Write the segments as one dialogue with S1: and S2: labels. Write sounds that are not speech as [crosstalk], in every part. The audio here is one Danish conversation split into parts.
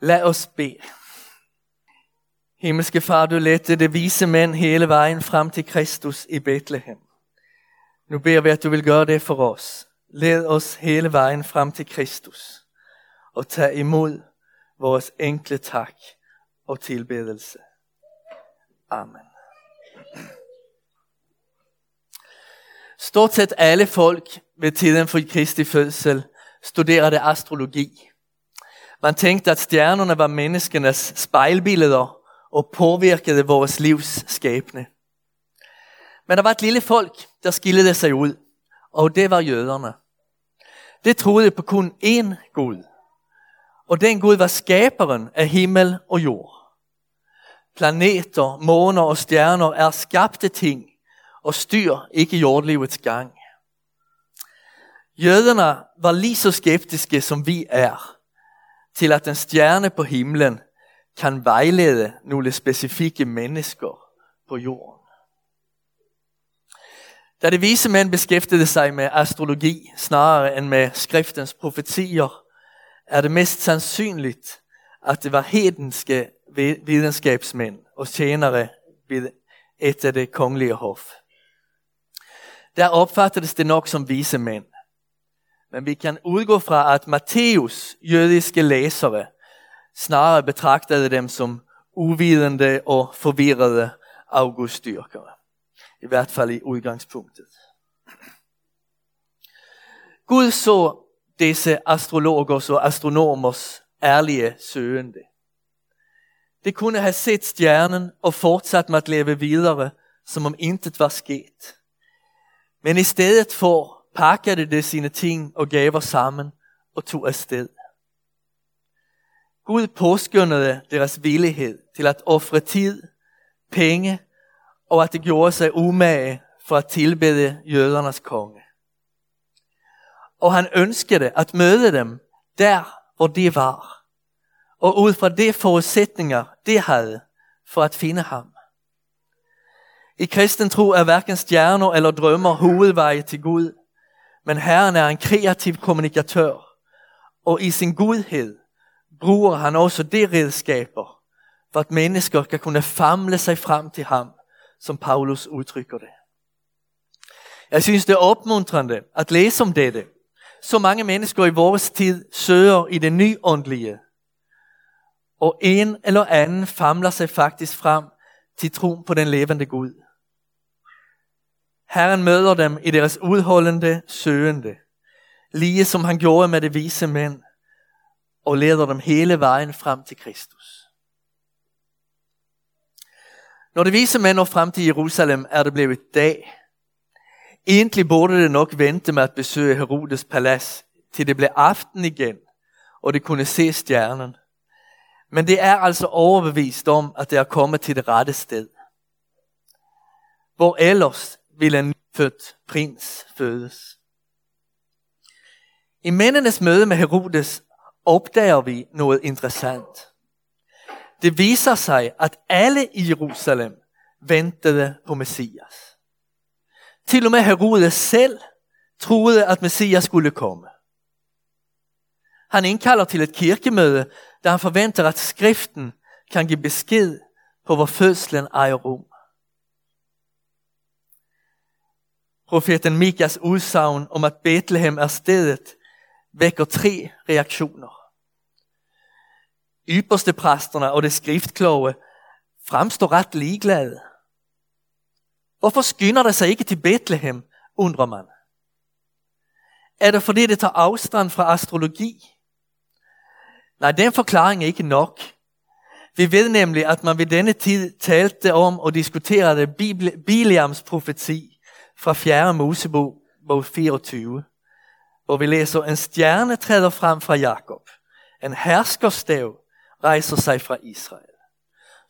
S1: Lad os bede. Himmelske far, du lette det vise mænd hele vejen frem til Kristus i Bethlehem. Nu beder vi, at du vil gøre det for os. Led os hele vejen frem til Kristus og tag imod vores enkle tak og tilbedelse. Amen. Stort set alle folk ved tiden for Kristi fødsel studerede astrologi. Man tænkte, at stjernerne var menneskenes spejlbilleder og påvirkede vores livs skæbne. Men der var et lille folk, der skillede sig ud, og det var jøderne. Det troede på kun én Gud. Og den Gud var skaberen af himmel og jord. Planeter, måner og stjerner er skabte ting og styr ikke jordlivets gang. Jøderne var lige så skeptiske som vi er til at en stjerne på himlen kan vejlede nogle specifikke mennesker på jorden. Da de vise mænd beskæftigede sig med astrologi snarere end med skriftens profetier, er det mest sandsynligt, at det var hedenske videnskabsmænd og tjenere ved et af det kongelige hof. Der opfattedes det nok som vise mænd. Men vi kan udgå fra, at Matteus jødiske læsere snarere betragtede dem som uvidende og forvirrede augustdyrkere. I hvert fald i udgangspunktet. Gud så disse astrologers og astronomers ærlige søgende. De kunne have set stjernen og fortsat med at leve videre, som om intet var sket. Men i stedet for pakkede det sine ting og gaver sammen og tog afsted. Gud påskyndede deres villighed til at ofre tid, penge og at det gjorde sig umage for at tilbede jødernes konge. Og han ønskede at møde dem der, hvor de var. Og ud fra de forudsætninger, de havde for at finde ham. I kristen tro er hverken stjerner eller drømmer hovedveje til Gud, men Herren er en kreativ kommunikatør, og i sin godhed bruger han også de redskaber, for at mennesker kan kunne famle sig frem til ham, som Paulus udtrykker det. Jeg synes, det er opmuntrende at læse om dette. Så mange mennesker i vores tid søger i det nyåndelige, og en eller anden famler sig faktisk frem til troen på den levende Gud. Herren møder dem i deres udholdende søgende, lige som han gjorde med de vise mænd, og leder dem hele vejen frem til Kristus. Når de vise mænd når frem til Jerusalem, er det blevet dag. Egentlig burde det nok vente med at besøge Herodes palads, til det blev aften igen, og de kunne se stjernen. Men det er altså overbevist om, at det er kommet til det rette sted. Hvor ellers vil en født prins fødes. I mændenes møde med Herodes opdager vi noget interessant. Det viser sig, at alle i Jerusalem ventede på Messias. Til og med Herodes selv troede, at Messias skulle komme. Han indkalder til et kirkemøde, der han forventer, at skriften kan give besked på, hvor fødslen ejer rum. Profeten Mikas udsagn om at Bethlehem er stedet, vækker tre reaktioner. Ypperste præsterne og det skriftkloge fremstår ret ligeglade. Hvorfor skynder det sig ikke til Bethlehem, undrer man. Er det fordi det tager afstand fra astrologi? Nej, den forklaring er ikke nok. Vi ved nemlig, at man ved denne tid talte om og diskuterede Biliams profeti fra 4. Mosebog, bog 24, hvor vi læser, en stjerne træder frem fra Jakob, en herskerstav rejser sig fra Israel.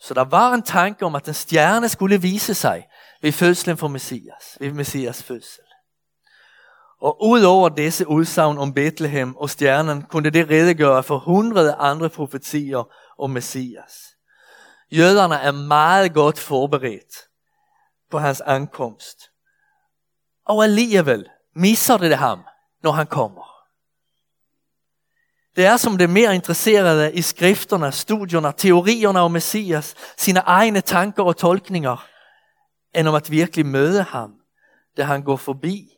S1: Så der var en tanke om, at en stjerne skulle vise sig ved fødslen for Messias, ved Messias fødsel. Og udover disse udsagn om Bethlehem og stjernen, kunne det redegøre for hundrede andre profetier om Messias. Jøderne er meget godt forberedt på hans ankomst. Og alligevel misser det ham, når han kommer. Det är som det mere mer intresserade i skrifterna, studierna, teorierna om Messias, sina egna tankar och tolkningar, än om att verkligen möta ham, da han går förbi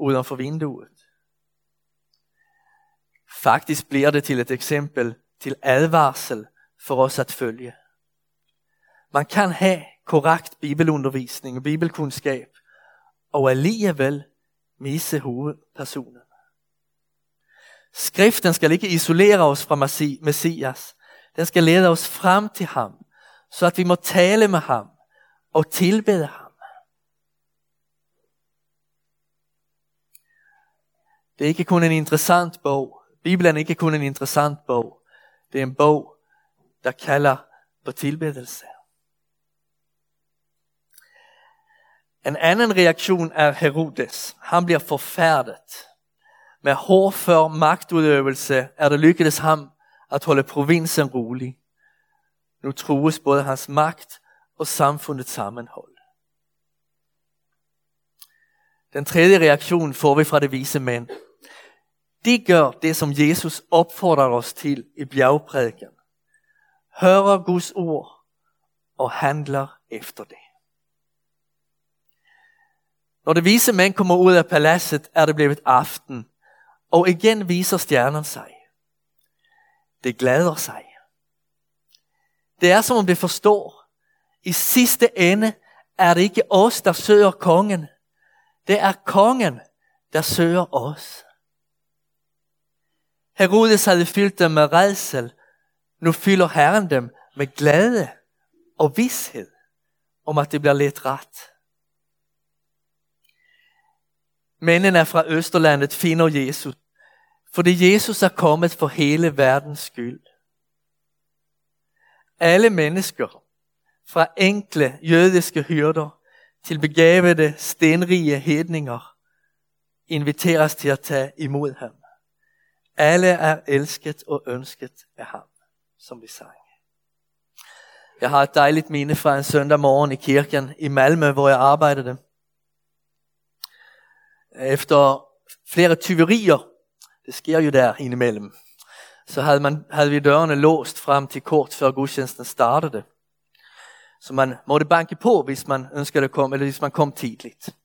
S1: utanför vinduet. Faktiskt blir det till ett exempel till advarsel för oss att følge. Man kan ha korrekt bibelundervisning och bibelkunskap og alligevel misse hovedpersonen. Skriften ska ikke isolera oss fra Messias. Den ska leda oss fram till ham, så att vi må tale med ham och tilbede ham. Det är inte kun en intressant bog. Bibeln är inte kun en intressant bog. Det är en bog, der kalder på tilbedelse. En anden reaktion er Herodes. Han bliver forfærdet. Med hårdfør magtudøvelse er det lykkedes ham at holde provinsen rolig. Nu trues både hans magt og samfundets sammenhold. Den tredje reaktion får vi fra de vise mænd. De gør det, som Jesus opfordrer os til i bjergprædiken. Hører Guds ord og handler efter det. Når de vise mænd kommer ud af paladset, er det blevet aften, og igen viser stjernen sig. Det glæder sig. Det er som om det forstår, i sidste ende er det ikke os, der søger kongen. Det er kongen, der søger os. Herodes havde fyldt dem med redsel. Nu fylder Herren dem med glæde og vidshed om, at det bliver lidt ret. Mændene fra Østerlandet finder Jesus, fordi Jesus er kommet for hele verdens skyld. Alle mennesker, fra enkle jødiske hyrder til begavede stenrige hedninger, inviteres til at tage imod ham. Alle er elsket og ønsket af ham, som vi sang. Jeg har et dejligt minde fra en søndag morgen i kirken i Malmø, hvor jeg arbejdede. Efter flere tyverier, det sker jo der indimellem, så havde, man, havde vi dørene låst frem til kort før gudstjenesten startede. Så man måtte banke på, hvis man ønskede at komme, eller hvis man kom tidligt.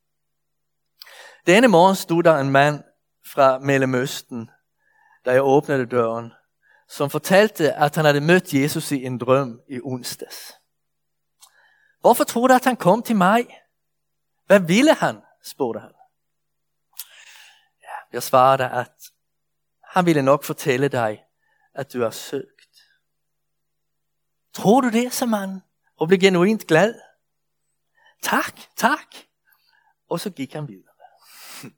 S1: Denne morgen stod der en mand fra Mellemøsten, da jeg åbnede døren, som fortalte, at han havde mødt Jesus i en drøm i onsdags. Hvorfor tror du, at han kom til mig? Hvad ville han? spurgte han. Ja, jeg svarede, at han ville nok fortælle dig, at du er søgt. Tror du det, som han? Og blev genuint glad. Tak, tak. Og så gik han videre. [laughs]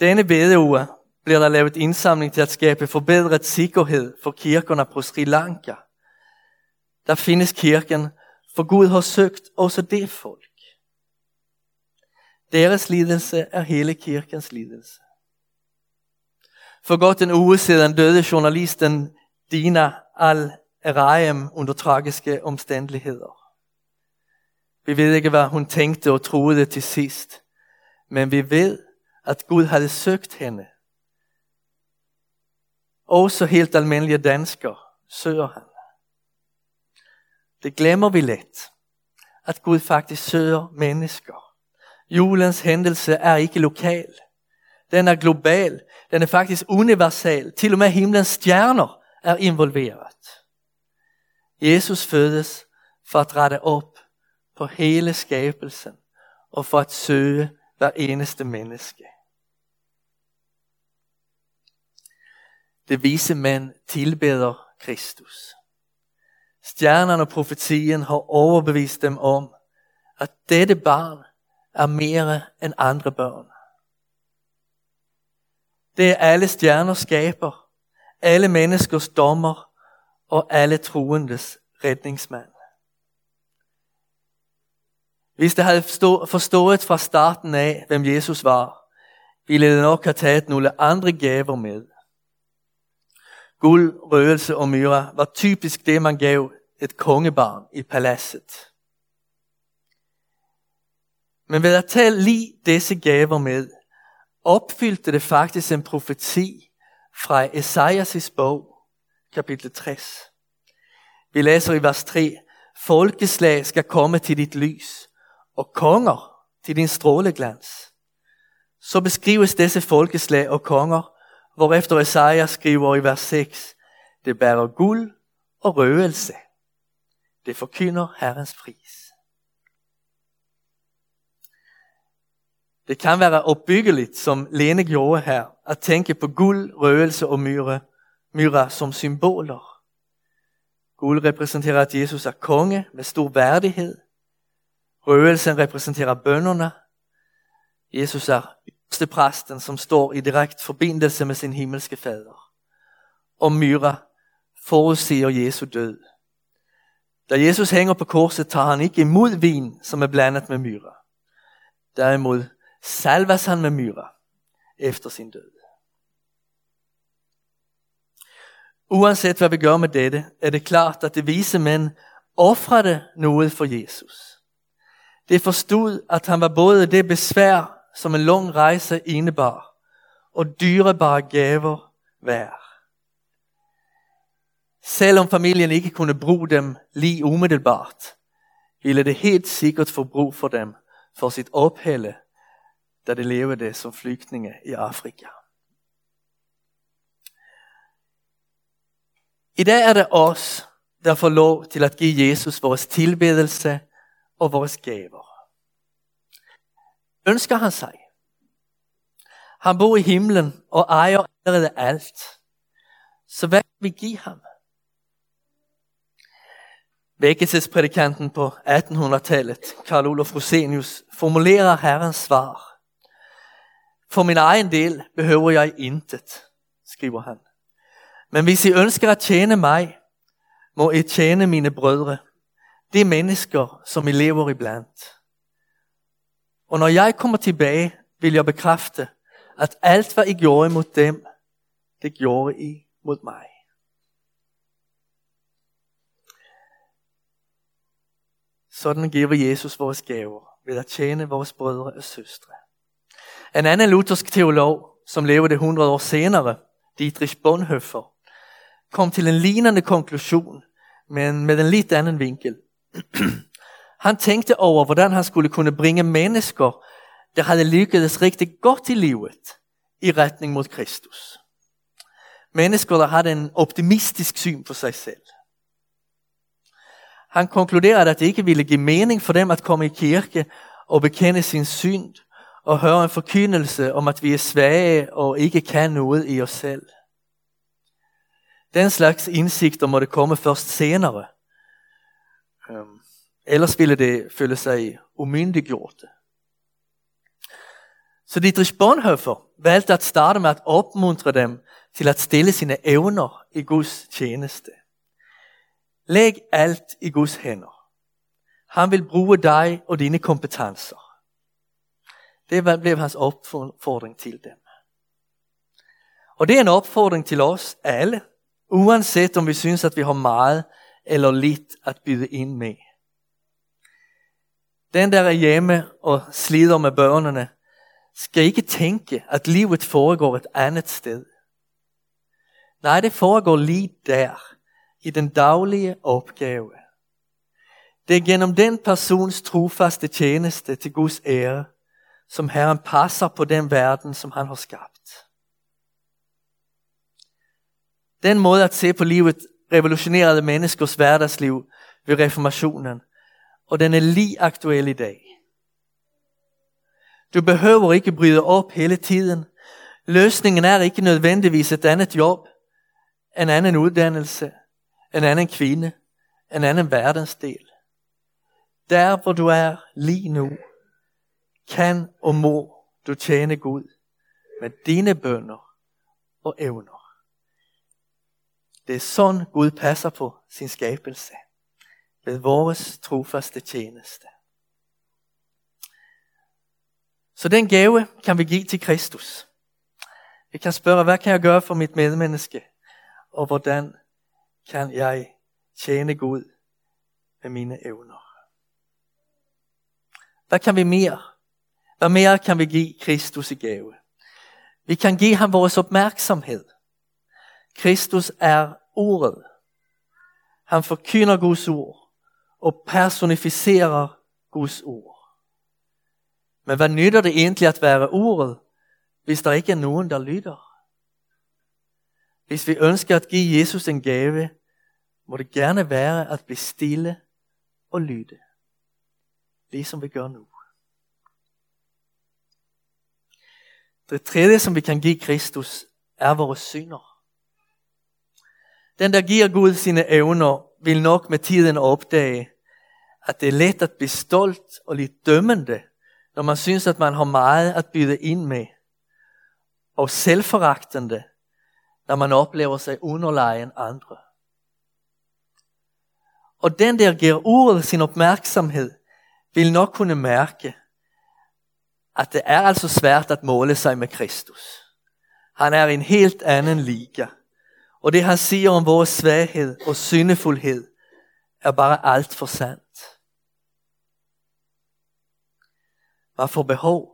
S1: Denne bedeuge bliver der lavet indsamling til at skabe forbedret sikkerhed for kirkerne på Sri Lanka. Der findes kirken, for Gud har søgt også det folk. Deres lidelse er hele kirkens lidelse. For godt en uge siden døde journalisten Dina Al-Eraim under tragiske omstændigheder. Vi ved ikke, hvad hun tænkte og troede til sidst, men vi ved, at Gud havde søgt hende. Også helt almindelige danskere søger han. Det glemmer vi let, at Gud faktisk søger mennesker. Julens hændelse er ikke lokal. Den er global. Den er faktisk universal. Til og med himlens stjerner er involveret. Jesus fødes for at rette op på hele skabelsen og for at søge hver eneste menneske. Det vise mænd tilbeder Kristus. Stjernerne og profetien har overbevist dem om, at dette barn er mere end andre børn. Det er alle stjerner skaber, alle menneskers dommer og alle troendes redningsmand. Hvis det havde forstået fra starten af, hvem Jesus var, ville det nok have taget nogle andre gaver med. Guld, røgelse og myre var typisk det, man gav et kongebarn i paladset. Men ved at tage lige disse gaver med, opfyldte det faktisk en profeti fra Esajas' bog, kapitel 60. Vi læser i vers 3, Folkeslag skal komme til dit lys, og konger til din stråleglans. Så beskrives disse folkeslag og konger, hvorefter Esajas skriver i vers 6, det bærer guld og røvelse. Det forkynder Herrens pris. Det kan være opbyggeligt, som Lene gjorde her, at tænke på guld, røgelse og myre, myra som symboler. Guld repræsenterer, at Jesus er konge med stor værdighed. Røgelsen repræsenterer bønderne. Jesus er yderste præsten, som står i direkt forbindelse med sin himmelske fader. Og myra forudsiger Jesu død. Da Jesus hænger på korset, tager han ikke imod vin, som er blandet med myra. Derimod salves han med myre efter sin død. Uanset hvad vi gør med dette, er det klart, at det vise mænd offrede noget for Jesus. Det forstod, at han var både det besvær, som en lang rejse indebar, og dyrebare gaver værd. Selvom familien ikke kunne bruge dem lige umiddelbart, ville det helt sikkert få brug for dem for sit ophælde da de levede som flygtninge i Afrika. I dag er det os, der får lov til at give Jesus vores tilbedelse og vores gaver. Ønsker han sig? Han bor i himlen og ejer allerede alt. Så hvad kan vi give ham? Vækkelsesprædikanten på 1800-tallet, Karl Olof Rosenius, formulerer Herrens svar. For min egen del behøver jeg intet, skriver han. Men hvis I ønsker at tjene mig, må I tjene mine brødre, de mennesker, som I lever iblandt. Og når jeg kommer tilbage, vil jeg bekræfte, at alt hvad I gjorde mod dem, det gjorde I mod mig. Sådan giver Jesus vores gaver ved at tjene vores brødre og søstre. En anden luthersk teolog, som levede 100 år senere, Dietrich Bonhoeffer, kom til en lignende konklusion, men med en lidt anden vinkel. [clears throat] han tænkte over, hvordan han skulle kunne bringe mennesker, der havde lykkedes rigtig godt i livet, i retning mod Kristus. Mennesker, der havde en optimistisk syn på sig selv. Han konkluderede, at det ikke ville give mening for dem at komme i kirke og bekende sin synd, og høre en forkyndelse om, at vi er svage og ikke kan noget i os selv. Den slags indsigter må det komme først senere. Um, ellers ville det føle sig umyndiggjort. Så Dietrich Bonhoeffer valgte at starte med at opmuntre dem til at stille sine evner i Guds tjeneste. Læg alt i Guds hænder. Han vil bruge dig og dine kompetencer. Det blev hans opfordring til dem. Og det er en opfordring til os alle, uanset om vi synes, at vi har meget eller lidt at byde ind med. Den, der er hjemme og slider med børnene, skal ikke tænke, at livet foregår et andet sted. Nej, det foregår lige der, i den daglige opgave. Det er gennem den persons trofaste tjeneste til Guds ære, som Herren passer på den verden, som han har skabt. Den måde at se på livet revolutionerede menneskers hverdagsliv ved reformationen, og den er lige aktuel i dag. Du behøver ikke bryde op hele tiden. Løsningen er ikke nødvendigvis et andet job, en anden uddannelse, en anden kvinde, en anden verdensdel. Der hvor du er lige nu, kan og må du tjene Gud med dine bønder og evner. Det er sådan Gud passer på sin skabelse ved vores trofaste tjeneste. Så den gave kan vi give til Kristus. Vi kan spørge, hvad kan jeg gøre for mit medmenneske? Og hvordan kan jeg tjene Gud med mine evner? Hvad kan vi mere hvad mere kan vi give Kristus i gave? Vi kan give ham vores opmærksomhed. Kristus er ordet. Han forkynder Guds ord og personificerer Guds ord. Men hvad nytter det egentlig at være ordet, hvis der ikke er nogen, der lytter? Hvis vi ønsker at give Jesus en gave, må det gerne være at blive stille og lytte. Ligesom vi gør nu. Det tredje, som vi kan give Kristus, er vores synder. Den, der giver Gud sine evner, vil nok med tiden opdage, at det er let at blive stolt og lidt dømmende, når man synes, at man har meget at byde ind med. Og selvforagtende, når man oplever sig underlegen andre. Og den, der giver ordet sin opmærksomhed, vil nok kunne mærke, at det er altså svært at måle sig med Kristus. Han er en helt anden liga. Og det han siger om vores svaghed og syndefuldhed, er bare alt for sandt. Man får behov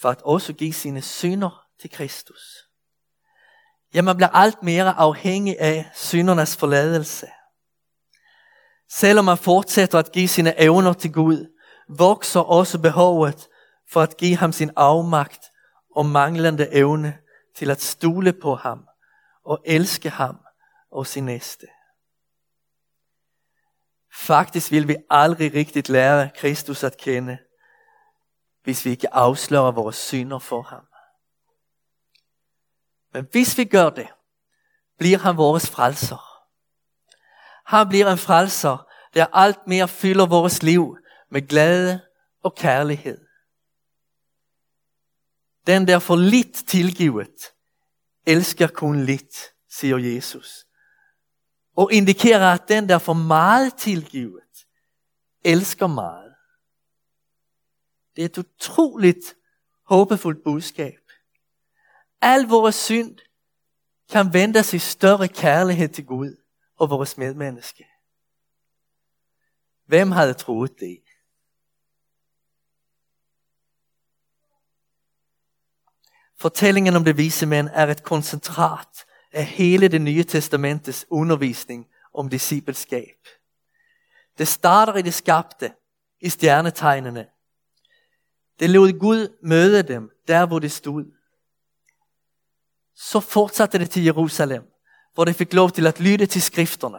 S1: for at også give sine synder til Kristus. Ja, man bliver alt mere afhængig af syndernes forladelse. Selvom man fortsætter at give sine evner til Gud, vokser også behovet for at give ham sin afmagt og manglende evne til at stole på ham og elske ham og sin næste. Faktisk vil vi aldrig rigtigt lære Kristus at kende, hvis vi ikke afslører vores synder for ham. Men hvis vi gør det, bliver han vores frelser. Han bliver en frelser, der alt mere fylder vores liv med glæde og kærlighed. Den der får lidt tilgivet, elsker kun lidt, siger Jesus. Og indikerer, at den der får meget tilgivet, elsker meget. Det er et utroligt håbefuldt budskab. Al vores synd kan vende i større kærlighed til Gud og vores medmenneske. Hvem havde troet det? Fortællingen om det vise mænd er et koncentrat af hele det nye testamentets undervisning om discipleskab. Det starter i det skabte, i stjernetegnene. Det lod Gud møde dem, der hvor de stod. Så fortsatte det til Jerusalem, hvor de fik lov til at lytte til skrifterne.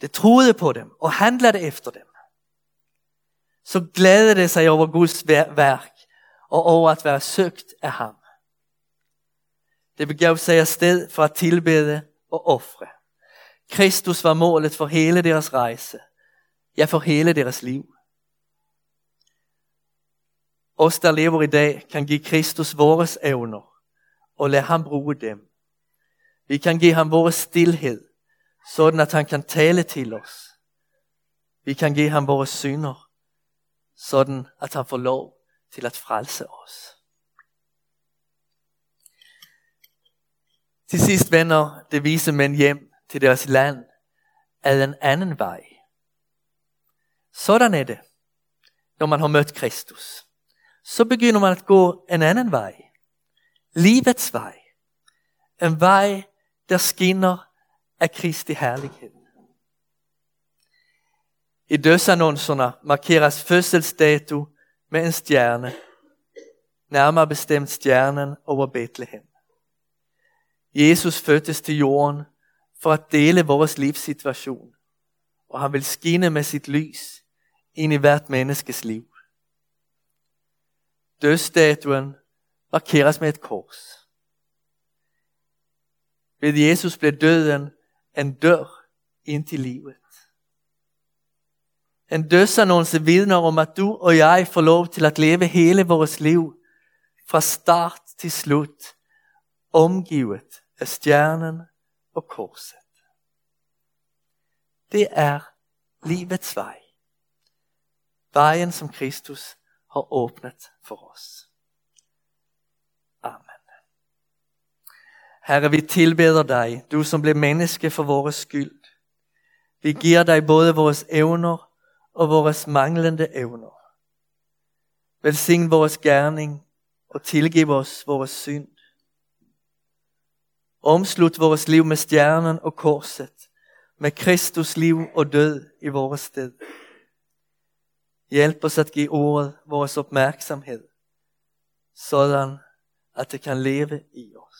S1: Det troede på dem og handlede efter dem. Så glædede det sig over Guds værk og over at være søgt af ham. Det begav sig afsted for at tilbede og ofre. Kristus var målet for hele deres rejse, ja for hele deres liv. Os der lever i dag kan give Kristus vores evner og lade ham bruge dem. Vi kan give ham vores stillhed, sådan at han kan tale til os. Vi kan give ham vores synder, sådan at han får lov til at frelse os. Til sidst vender det vise mænd hjem til deres land ad en anden vej. Sådan er det, når man har mødt Kristus. Så begynder man at gå en anden vej. Livets vej. En vej, der skinner af Kristi herlighed. I dødsannoncerne markeres fødselsdato med en stjerne, nærmere bestemt stjernen over Bethlehem. Jesus fødtes til jorden for at dele vores livssituation, og han vil skinne med sit lys ind i hvert menneskes liv. Dødsstatuen markeres med et kors. Ved Jesus blev døden en dør ind til livet. En dødsannonce vidner om, at du og jeg får lov til at leve hele vores liv, fra start til slut, omgivet af stjernen og korset. Det er livets vej. Vejen, som Kristus har åbnet for os. Amen. Herre, vi tilbeder dig, du som blev menneske for vores skyld. Vi giver dig både vores evner og vores manglende evner. Velsign vores gerning og tilgiv os vores synd. Omslut vores liv med stjernen og korset, med Kristus liv og død i vores sted. Hjälp oss att ge ordet vores uppmärksamhet sådan att det kan leva i os.